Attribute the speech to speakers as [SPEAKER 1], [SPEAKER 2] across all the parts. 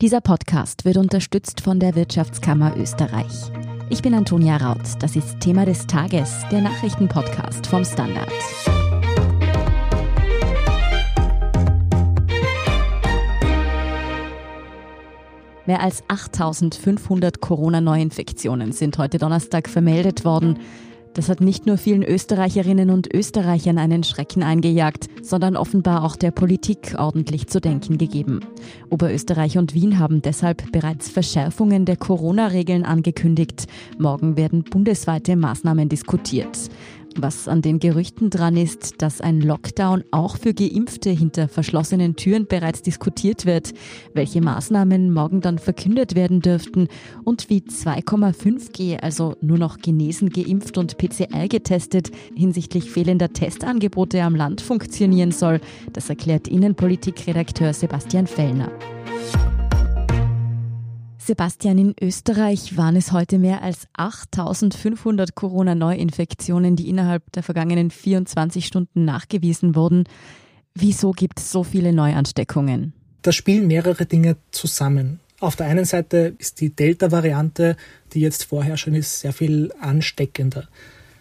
[SPEAKER 1] Dieser Podcast wird unterstützt von der Wirtschaftskammer Österreich. Ich bin Antonia Raut. Das ist Thema des Tages, der Nachrichtenpodcast vom Standard. Mehr als 8500 Corona-Neuinfektionen sind heute Donnerstag vermeldet worden. Das hat nicht nur vielen Österreicherinnen und Österreichern einen Schrecken eingejagt, sondern offenbar auch der Politik ordentlich zu denken gegeben. Oberösterreich und Wien haben deshalb bereits Verschärfungen der Corona-Regeln angekündigt. Morgen werden bundesweite Maßnahmen diskutiert. Was an den Gerüchten dran ist, dass ein Lockdown auch für Geimpfte hinter verschlossenen Türen bereits diskutiert wird, welche Maßnahmen morgen dann verkündet werden dürften und wie 2,5G, also nur noch genesen, geimpft und PCR getestet, hinsichtlich fehlender Testangebote am Land funktionieren soll, das erklärt Innenpolitikredakteur Sebastian Fellner. Sebastian, in Österreich waren es heute mehr als 8500 Corona-Neuinfektionen, die innerhalb der vergangenen 24 Stunden nachgewiesen wurden. Wieso gibt es so viele Neuansteckungen?
[SPEAKER 2] Da spielen mehrere Dinge zusammen. Auf der einen Seite ist die Delta-Variante, die jetzt vorherrschend ist, sehr viel ansteckender.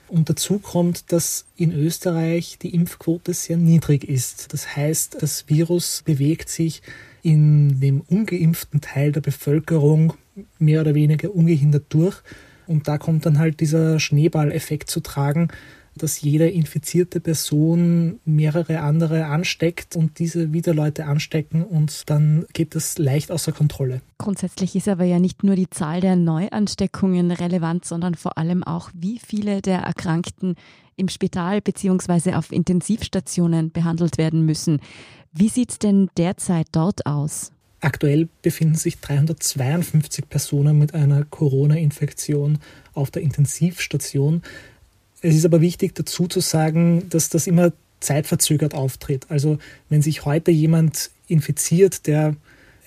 [SPEAKER 2] Und dazu kommt, dass in Österreich die Impfquote sehr niedrig ist. Das heißt, das Virus bewegt sich in dem ungeimpften Teil der Bevölkerung mehr oder weniger ungehindert durch. Und da kommt dann halt dieser Schneeballeffekt zu tragen, dass jede infizierte Person mehrere andere ansteckt und diese wieder Leute anstecken und dann geht das leicht außer Kontrolle.
[SPEAKER 1] Grundsätzlich ist aber ja nicht nur die Zahl der Neuansteckungen relevant, sondern vor allem auch, wie viele der Erkrankten im Spital bzw. auf Intensivstationen behandelt werden müssen. Wie sieht es denn derzeit dort aus?
[SPEAKER 2] Aktuell befinden sich 352 Personen mit einer Corona-Infektion auf der Intensivstation. Es ist aber wichtig dazu zu sagen, dass das immer zeitverzögert auftritt. Also wenn sich heute jemand infiziert, der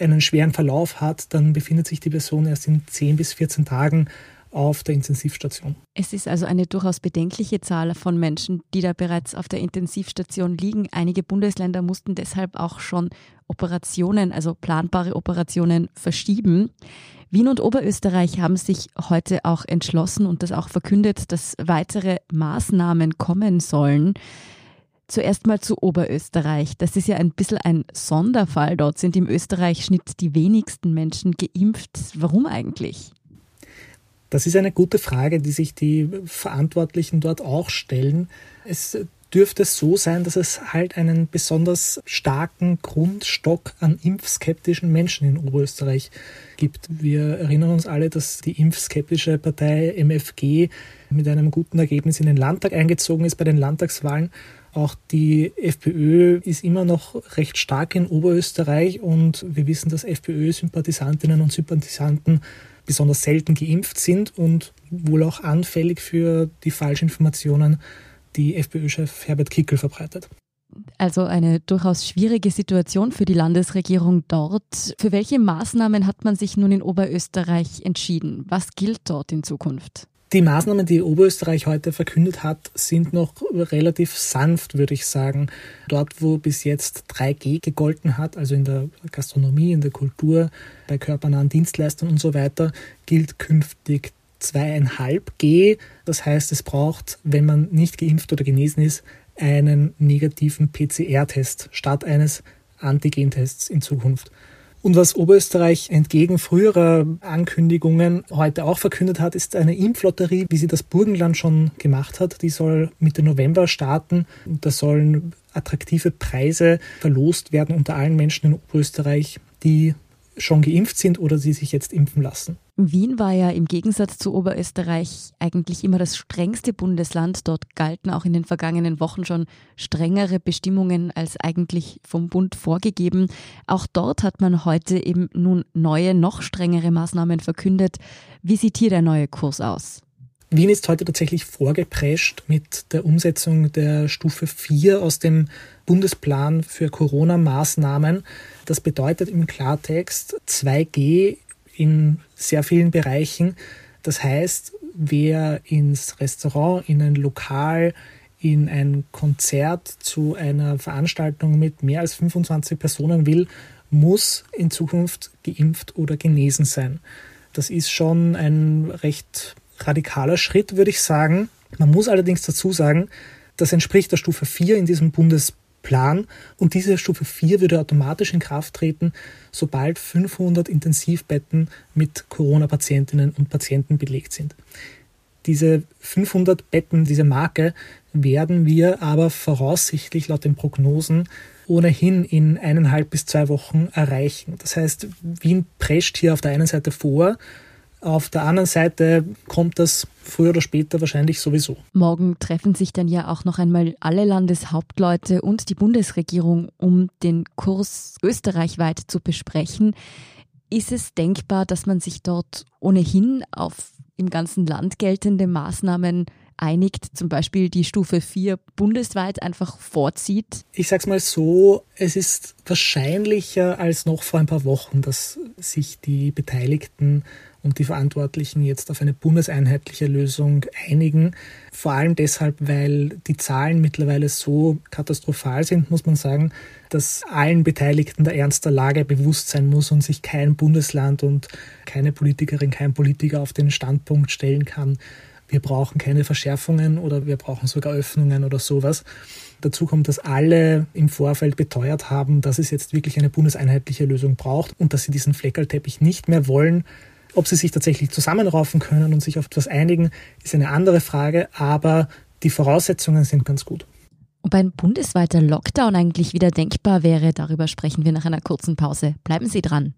[SPEAKER 2] einen schweren Verlauf hat, dann befindet sich die Person erst in 10 bis 14 Tagen auf der Intensivstation.
[SPEAKER 1] Es ist also eine durchaus bedenkliche Zahl von Menschen, die da bereits auf der Intensivstation liegen. Einige Bundesländer mussten deshalb auch schon Operationen, also planbare Operationen, verschieben. Wien und Oberösterreich haben sich heute auch entschlossen und das auch verkündet, dass weitere Maßnahmen kommen sollen. Zuerst mal zu Oberösterreich. Das ist ja ein bisschen ein Sonderfall. Dort sind im Österreich-Schnitt die wenigsten Menschen geimpft. Warum eigentlich?
[SPEAKER 2] Das ist eine gute Frage, die sich die Verantwortlichen dort auch stellen. Es dürfte so sein, dass es halt einen besonders starken Grundstock an impfskeptischen Menschen in Oberösterreich gibt. Wir erinnern uns alle, dass die impfskeptische Partei MFG mit einem guten Ergebnis in den Landtag eingezogen ist bei den Landtagswahlen. Auch die FPÖ ist immer noch recht stark in Oberösterreich und wir wissen, dass FPÖ-Sympathisantinnen und Sympathisanten besonders selten geimpft sind und wohl auch anfällig für die Falschinformationen, die FPÖ-Chef Herbert Kickel verbreitet.
[SPEAKER 1] Also eine durchaus schwierige Situation für die Landesregierung dort. Für welche Maßnahmen hat man sich nun in Oberösterreich entschieden? Was gilt dort in Zukunft?
[SPEAKER 2] Die Maßnahmen, die Oberösterreich heute verkündet hat, sind noch relativ sanft, würde ich sagen. Dort, wo bis jetzt 3G gegolten hat, also in der Gastronomie, in der Kultur, bei körpernahen Dienstleistern und so weiter, gilt künftig 2,5G. Das heißt, es braucht, wenn man nicht geimpft oder genesen ist, einen negativen PCR-Test statt eines Antigentests in Zukunft. Und was Oberösterreich entgegen früherer Ankündigungen heute auch verkündet hat, ist eine Impflotterie, wie sie das Burgenland schon gemacht hat. Die soll Mitte November starten. Und da sollen attraktive Preise verlost werden unter allen Menschen in Oberösterreich, die schon geimpft sind oder sie sich jetzt impfen lassen.
[SPEAKER 1] Wien war ja im Gegensatz zu Oberösterreich eigentlich immer das strengste Bundesland. Dort galten auch in den vergangenen Wochen schon strengere Bestimmungen als eigentlich vom Bund vorgegeben. Auch dort hat man heute eben nun neue, noch strengere Maßnahmen verkündet. Wie sieht hier der neue Kurs aus?
[SPEAKER 2] Wien ist heute tatsächlich vorgeprescht mit der Umsetzung der Stufe 4 aus dem Bundesplan für Corona-Maßnahmen. Das bedeutet im Klartext 2G in sehr vielen Bereichen. Das heißt, wer ins Restaurant, in ein Lokal, in ein Konzert zu einer Veranstaltung mit mehr als 25 Personen will, muss in Zukunft geimpft oder genesen sein. Das ist schon ein recht radikaler Schritt, würde ich sagen. Man muss allerdings dazu sagen, das entspricht der Stufe 4 in diesem Bundesplan und diese Stufe 4 würde automatisch in Kraft treten, sobald 500 Intensivbetten mit Corona-Patientinnen und Patienten belegt sind. Diese 500 Betten, diese Marke, werden wir aber voraussichtlich laut den Prognosen ohnehin in eineinhalb bis zwei Wochen erreichen. Das heißt, Wien prescht hier auf der einen Seite vor, auf der anderen Seite kommt das früher oder später wahrscheinlich sowieso.
[SPEAKER 1] Morgen treffen sich dann ja auch noch einmal alle Landeshauptleute und die Bundesregierung, um den Kurs österreichweit zu besprechen. Ist es denkbar, dass man sich dort ohnehin auf im ganzen Land geltende Maßnahmen einigt, zum Beispiel die Stufe 4 bundesweit einfach vorzieht?
[SPEAKER 2] Ich sage es mal so, es ist wahrscheinlicher als noch vor ein paar Wochen, dass sich die Beteiligten und die Verantwortlichen jetzt auf eine bundeseinheitliche Lösung einigen. Vor allem deshalb, weil die Zahlen mittlerweile so katastrophal sind, muss man sagen, dass allen Beteiligten der Ernst der Lage bewusst sein muss und sich kein Bundesland und keine Politikerin, kein Politiker auf den Standpunkt stellen kann, wir brauchen keine Verschärfungen oder wir brauchen sogar Öffnungen oder sowas. Dazu kommt, dass alle im Vorfeld beteuert haben, dass es jetzt wirklich eine bundeseinheitliche Lösung braucht und dass sie diesen Fleckerlteppich nicht mehr wollen. Ob sie sich tatsächlich zusammenraufen können und sich auf etwas einigen, ist eine andere Frage, aber die Voraussetzungen sind ganz gut.
[SPEAKER 1] Ob ein bundesweiter Lockdown eigentlich wieder denkbar wäre, darüber sprechen wir nach einer kurzen Pause. Bleiben Sie dran.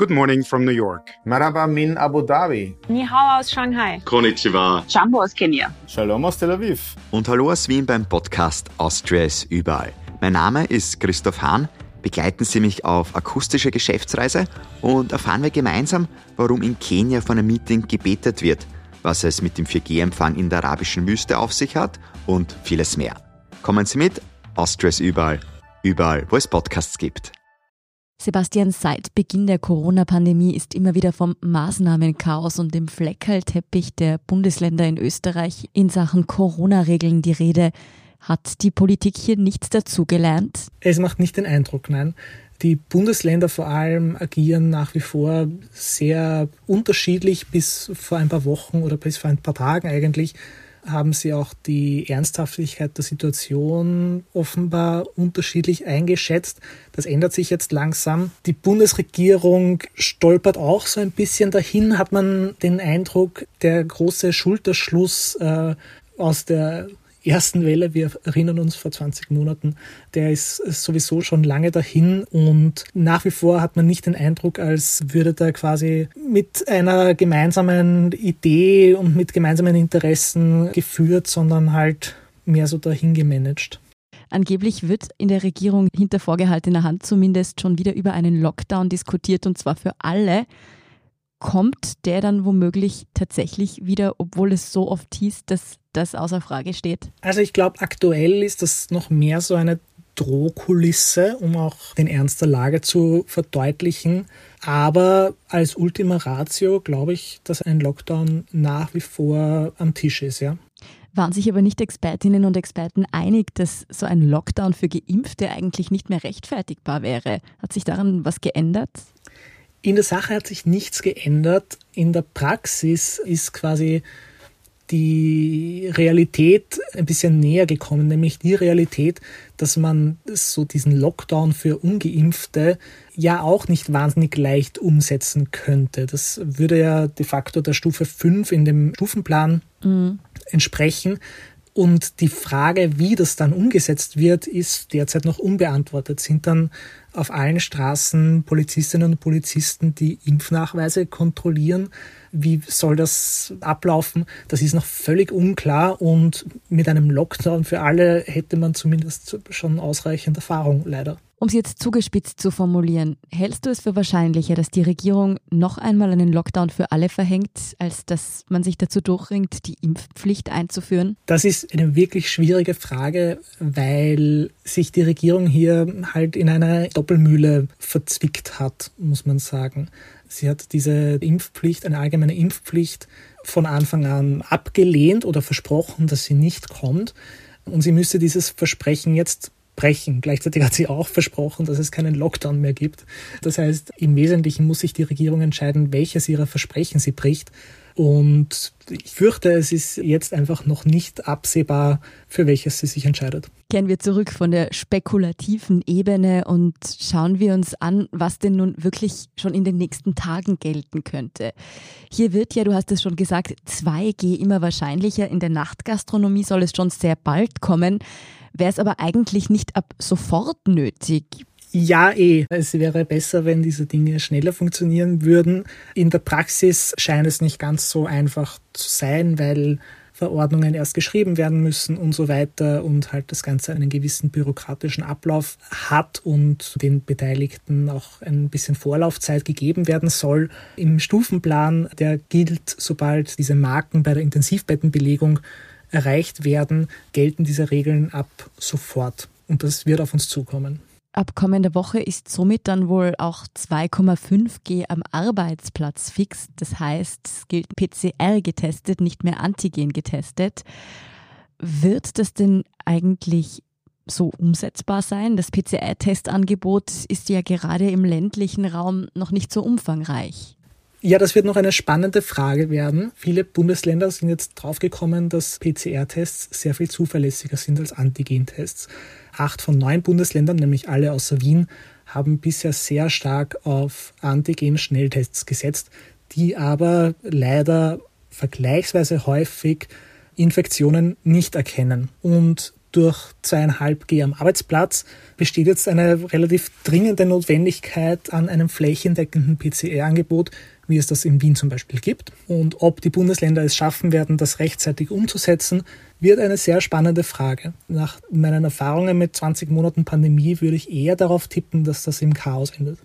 [SPEAKER 3] Good morning from New York.
[SPEAKER 4] Marhaba min Abu Dhabi.
[SPEAKER 5] Ni hao aus Shanghai.
[SPEAKER 6] Konnichiwa.
[SPEAKER 5] Jambo aus Kenia.
[SPEAKER 4] Shalom aus Tel Aviv.
[SPEAKER 7] Und hallo aus Wien beim Podcast Austria ist überall. Mein Name ist Christoph Hahn Begleiten Sie mich auf akustische Geschäftsreise und erfahren wir gemeinsam, warum in Kenia von einem Meeting gebetet wird, was es mit dem 4G-Empfang in der arabischen Wüste auf sich hat und vieles mehr. Kommen Sie mit, Austria ist überall, überall, wo es Podcasts gibt.
[SPEAKER 1] Sebastian, seit Beginn der Corona-Pandemie ist immer wieder vom Maßnahmenchaos und dem Fleckerlteppich der Bundesländer in Österreich in Sachen Corona-Regeln die Rede. Hat die Politik hier nichts dazugelernt?
[SPEAKER 2] Es macht nicht den Eindruck, nein. Die Bundesländer vor allem agieren nach wie vor sehr unterschiedlich. Bis vor ein paar Wochen oder bis vor ein paar Tagen eigentlich haben sie auch die Ernsthaftigkeit der Situation offenbar unterschiedlich eingeschätzt. Das ändert sich jetzt langsam. Die Bundesregierung stolpert auch so ein bisschen dahin, hat man den Eindruck, der große Schulterschluss äh, aus der ersten Welle, wir erinnern uns vor 20 Monaten, der ist sowieso schon lange dahin und nach wie vor hat man nicht den Eindruck, als würde da quasi mit einer gemeinsamen Idee und mit gemeinsamen Interessen geführt, sondern halt mehr so dahin gemanagt.
[SPEAKER 1] Angeblich wird in der Regierung hinter vorgehaltener Hand zumindest schon wieder über einen Lockdown diskutiert und zwar für alle kommt der dann womöglich tatsächlich wieder, obwohl es so oft hieß, dass das außer Frage steht?
[SPEAKER 2] Also ich glaube, aktuell ist das noch mehr so eine Drohkulisse, um auch den Ernst der Lage zu verdeutlichen. Aber als Ultima Ratio glaube ich, dass ein Lockdown nach wie vor am Tisch ist, ja.
[SPEAKER 1] Waren sich aber nicht Expertinnen und Experten einig, dass so ein Lockdown für Geimpfte eigentlich nicht mehr rechtfertigbar wäre? Hat sich daran was geändert?
[SPEAKER 2] In der Sache hat sich nichts geändert. In der Praxis ist quasi die Realität ein bisschen näher gekommen, nämlich die Realität, dass man so diesen Lockdown für ungeimpfte ja auch nicht wahnsinnig leicht umsetzen könnte. Das würde ja de facto der Stufe 5 in dem Stufenplan mhm. entsprechen. Und die Frage, wie das dann umgesetzt wird, ist derzeit noch unbeantwortet. Sind dann auf allen Straßen Polizistinnen und Polizisten, die Impfnachweise kontrollieren? Wie soll das ablaufen? Das ist noch völlig unklar und mit einem Lockdown für alle hätte man zumindest schon ausreichend Erfahrung, leider.
[SPEAKER 1] Um es jetzt zugespitzt zu formulieren, hältst du es für wahrscheinlicher, dass die Regierung noch einmal einen Lockdown für alle verhängt, als dass man sich dazu durchringt, die Impfpflicht einzuführen?
[SPEAKER 2] Das ist eine wirklich schwierige Frage, weil sich die Regierung hier halt in einer Doppelmühle verzwickt hat, muss man sagen. Sie hat diese Impfpflicht, eine allgemeine Impfpflicht von Anfang an abgelehnt oder versprochen, dass sie nicht kommt. Und sie müsste dieses Versprechen jetzt versprechen. Gleichzeitig hat sie auch versprochen, dass es keinen Lockdown mehr gibt. Das heißt, im Wesentlichen muss sich die Regierung entscheiden, welches ihrer Versprechen sie bricht. Und ich fürchte, es ist jetzt einfach noch nicht absehbar, für welches sie sich entscheidet.
[SPEAKER 1] Kehren wir zurück von der spekulativen Ebene und schauen wir uns an, was denn nun wirklich schon in den nächsten Tagen gelten könnte. Hier wird ja, du hast es schon gesagt, 2G immer wahrscheinlicher. In der Nachtgastronomie soll es schon sehr bald kommen. Wäre es aber eigentlich nicht ab sofort nötig?
[SPEAKER 2] Ja, eh. Es wäre besser, wenn diese Dinge schneller funktionieren würden. In der Praxis scheint es nicht ganz so einfach zu sein, weil Verordnungen erst geschrieben werden müssen und so weiter und halt das Ganze einen gewissen bürokratischen Ablauf hat und den Beteiligten auch ein bisschen Vorlaufzeit gegeben werden soll. Im Stufenplan, der gilt, sobald diese Marken bei der Intensivbettenbelegung erreicht werden, gelten diese Regeln ab sofort. Und das wird auf uns zukommen.
[SPEAKER 1] Ab kommender Woche ist somit dann wohl auch 2,5G am Arbeitsplatz fix. Das heißt, es gilt PCR getestet, nicht mehr Antigen getestet. Wird das denn eigentlich so umsetzbar sein? Das PCR-Testangebot ist ja gerade im ländlichen Raum noch nicht so umfangreich.
[SPEAKER 2] Ja, das wird noch eine spannende Frage werden. Viele Bundesländer sind jetzt draufgekommen, dass PCR-Tests sehr viel zuverlässiger sind als Antigen-Tests. Acht von neun Bundesländern, nämlich alle außer Wien, haben bisher sehr stark auf Antigen-Schnelltests gesetzt, die aber leider vergleichsweise häufig Infektionen nicht erkennen. Und durch zweieinhalb G am Arbeitsplatz besteht jetzt eine relativ dringende Notwendigkeit an einem flächendeckenden PCR-Angebot, wie es das in Wien zum Beispiel gibt. Und ob die Bundesländer es schaffen werden, das rechtzeitig umzusetzen, wird eine sehr spannende Frage. Nach meinen Erfahrungen mit 20 Monaten Pandemie würde ich eher darauf tippen, dass das im Chaos endet.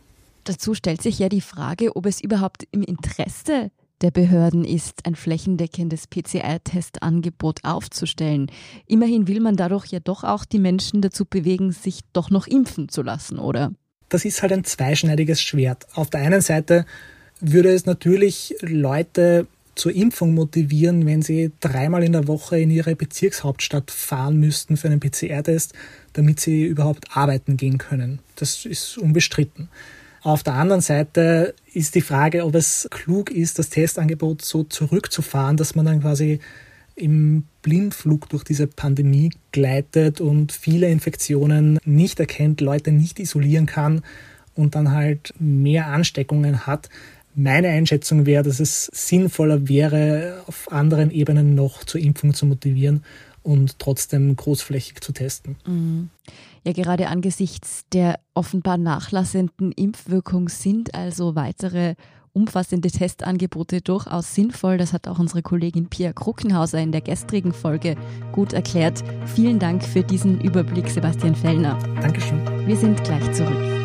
[SPEAKER 1] Dazu stellt sich ja die Frage, ob es überhaupt im Interesse der Behörden ist, ein flächendeckendes PCR-Testangebot aufzustellen. Immerhin will man dadurch ja doch auch die Menschen dazu bewegen, sich doch noch impfen zu lassen, oder?
[SPEAKER 2] Das ist halt ein zweischneidiges Schwert. Auf der einen Seite würde es natürlich Leute zur Impfung motivieren, wenn sie dreimal in der Woche in ihre Bezirkshauptstadt fahren müssten für einen PCR-Test, damit sie überhaupt arbeiten gehen können. Das ist unbestritten. Auf der anderen Seite ist die Frage, ob es klug ist, das Testangebot so zurückzufahren, dass man dann quasi im Blindflug durch diese Pandemie gleitet und viele Infektionen nicht erkennt, Leute nicht isolieren kann und dann halt mehr Ansteckungen hat. Meine Einschätzung wäre, dass es sinnvoller wäre, auf anderen Ebenen noch zur Impfung zu motivieren und trotzdem großflächig zu testen.
[SPEAKER 1] Mhm. Ja, gerade angesichts der offenbar nachlassenden Impfwirkung sind also weitere umfassende Testangebote durchaus sinnvoll. Das hat auch unsere Kollegin Pia Kruckenhauser in der gestrigen Folge gut erklärt. Vielen Dank für diesen Überblick, Sebastian Fellner.
[SPEAKER 2] Dankeschön.
[SPEAKER 1] Wir sind gleich zurück.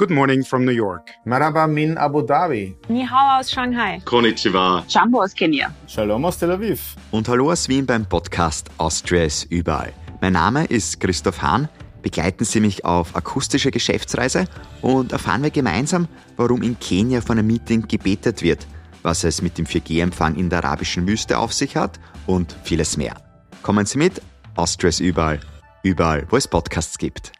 [SPEAKER 4] Good morning from New York. Maraba min Abu Dhabi.
[SPEAKER 5] Ni hao aus Shanghai.
[SPEAKER 3] Konnichiwa.
[SPEAKER 5] Jumbo aus Kenia.
[SPEAKER 4] Shalom aus Tel Aviv.
[SPEAKER 7] Und hallo aus Wien beim Podcast Austria ist überall. Mein Name ist Christoph Hahn. Begleiten Sie mich auf akustische Geschäftsreise und erfahren wir gemeinsam, warum in Kenia von einem Meeting gebetet wird, was es mit dem 4G-Empfang in der arabischen Wüste auf sich hat und vieles mehr. Kommen Sie mit, Austria ist überall. Überall, wo es Podcasts gibt.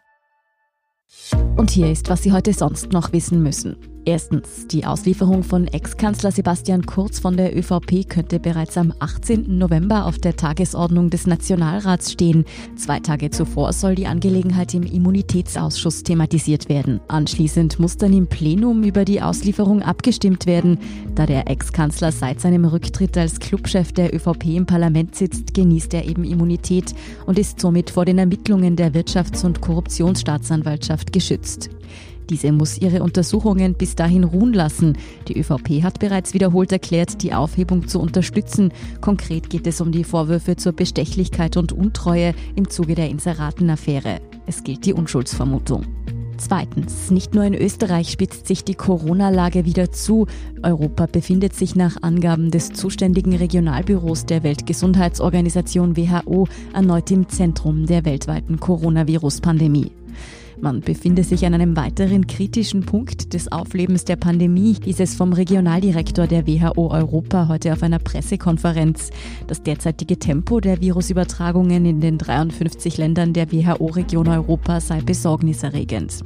[SPEAKER 1] Und hier ist, was Sie heute sonst noch wissen müssen. Erstens, die Auslieferung von Ex-Kanzler Sebastian Kurz von der ÖVP könnte bereits am 18. November auf der Tagesordnung des Nationalrats stehen. Zwei Tage zuvor soll die Angelegenheit im Immunitätsausschuss thematisiert werden. Anschließend muss dann im Plenum über die Auslieferung abgestimmt werden. Da der Ex-Kanzler seit seinem Rücktritt als Clubchef der ÖVP im Parlament sitzt, genießt er eben Immunität und ist somit vor den Ermittlungen der Wirtschafts- und Korruptionsstaatsanwaltschaft geschützt. Diese muss ihre Untersuchungen bis dahin ruhen lassen. Die ÖVP hat bereits wiederholt erklärt, die Aufhebung zu unterstützen. Konkret geht es um die Vorwürfe zur Bestechlichkeit und Untreue im Zuge der Inseratenaffäre. Es gilt die Unschuldsvermutung. Zweitens, nicht nur in Österreich spitzt sich die Corona-Lage wieder zu. Europa befindet sich nach Angaben des zuständigen Regionalbüros der Weltgesundheitsorganisation WHO erneut im Zentrum der weltweiten Coronavirus-Pandemie. Man befinde sich an einem weiteren kritischen Punkt des Auflebens der Pandemie, hieß es vom Regionaldirektor der WHO Europa heute auf einer Pressekonferenz. Das derzeitige Tempo der Virusübertragungen in den 53 Ländern der WHO-Region Europa sei besorgniserregend.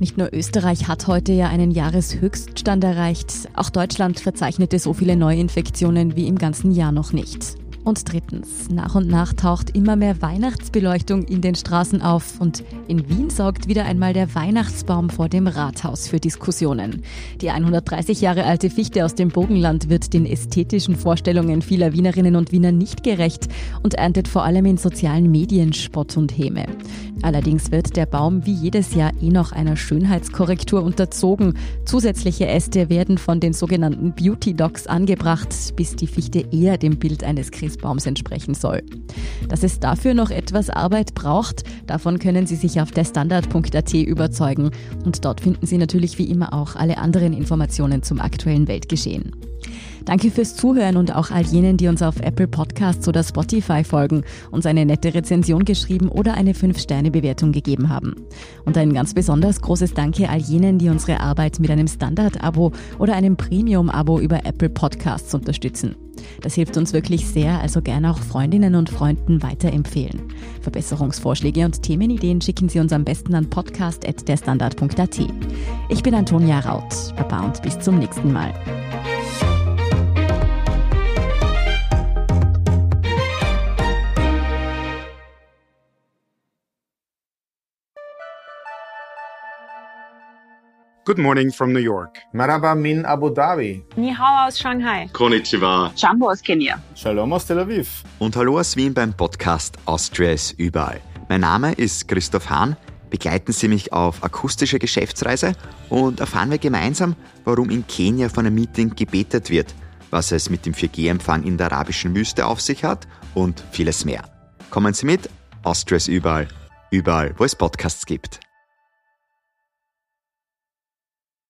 [SPEAKER 1] Nicht nur Österreich hat heute ja einen Jahreshöchststand erreicht, auch Deutschland verzeichnete so viele Neuinfektionen wie im ganzen Jahr noch nicht. Und drittens, nach und nach taucht immer mehr Weihnachtsbeleuchtung in den Straßen auf und in Wien sorgt wieder einmal der Weihnachtsbaum vor dem Rathaus für Diskussionen. Die 130 Jahre alte Fichte aus dem Bogenland wird den ästhetischen Vorstellungen vieler Wienerinnen und Wiener nicht gerecht und erntet vor allem in sozialen Medien Spott und Häme. Allerdings wird der Baum wie jedes Jahr eh noch einer Schönheitskorrektur unterzogen. Zusätzliche Äste werden von den sogenannten Beauty Dogs angebracht, bis die Fichte eher dem Bild eines Christbaums entsprechen soll. Dass es dafür noch etwas Arbeit braucht, davon können Sie sich auf der Standard.at überzeugen. Und dort finden Sie natürlich wie immer auch alle anderen Informationen zum aktuellen Weltgeschehen. Danke fürs Zuhören und auch all jenen, die uns auf Apple Podcasts oder Spotify folgen, uns eine nette Rezension geschrieben oder eine 5-Sterne-Bewertung gegeben haben. Und ein ganz besonders großes Danke all jenen, die unsere Arbeit mit einem Standard-Abo oder einem Premium-Abo über Apple Podcasts unterstützen. Das hilft uns wirklich sehr, also gerne auch Freundinnen und Freunden weiterempfehlen. Verbesserungsvorschläge und Themenideen schicken Sie uns am besten an podcast.derstandard.at. Ich bin Antonia Raut. Baba und bis zum nächsten Mal.
[SPEAKER 4] Good morning from New York.
[SPEAKER 3] Maraba min Abu Dhabi.
[SPEAKER 5] Ni hao aus Shanghai.
[SPEAKER 6] Konnichiwa.
[SPEAKER 5] Jumbo aus Kenia.
[SPEAKER 3] Shalom aus Tel Aviv.
[SPEAKER 7] Und hallo aus Wien beim Podcast Austria ist überall. Mein Name ist Christoph Hahn. Begleiten Sie mich auf akustische Geschäftsreise und erfahren wir gemeinsam, warum in Kenia von einem Meeting gebetet wird, was es mit dem 4G-Empfang in der arabischen Wüste auf sich hat und vieles mehr. Kommen Sie mit, Austria ist überall, überall, wo es Podcasts gibt.